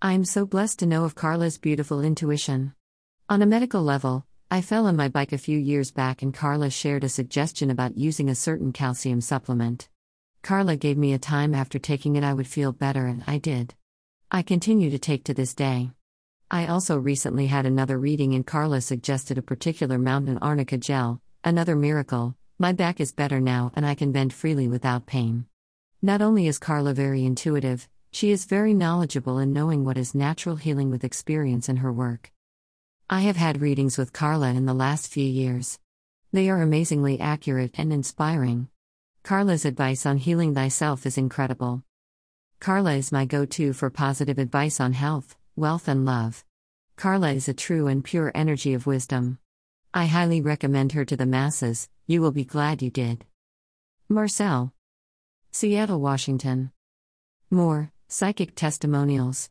I am so blessed to know of Carla's beautiful intuition. On a medical level, I fell on my bike a few years back and Carla shared a suggestion about using a certain calcium supplement. Carla gave me a time after taking it I would feel better, and I did. I continue to take to this day. I also recently had another reading, and Carla suggested a particular mountain arnica gel, another miracle. My back is better now, and I can bend freely without pain. Not only is Carla very intuitive, she is very knowledgeable in knowing what is natural healing with experience in her work. I have had readings with Carla in the last few years. They are amazingly accurate and inspiring. Carla's advice on healing thyself is incredible. Carla is my go to for positive advice on health, wealth, and love. Carla is a true and pure energy of wisdom. I highly recommend her to the masses, you will be glad you did. Marcel. Seattle, Washington. More Psychic Testimonials.